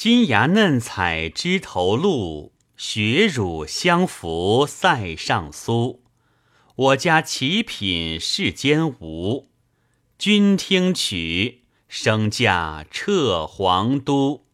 金牙嫩彩枝头露，雪乳香浮塞上苏。我家奇品世间无，君听取，升价彻皇都。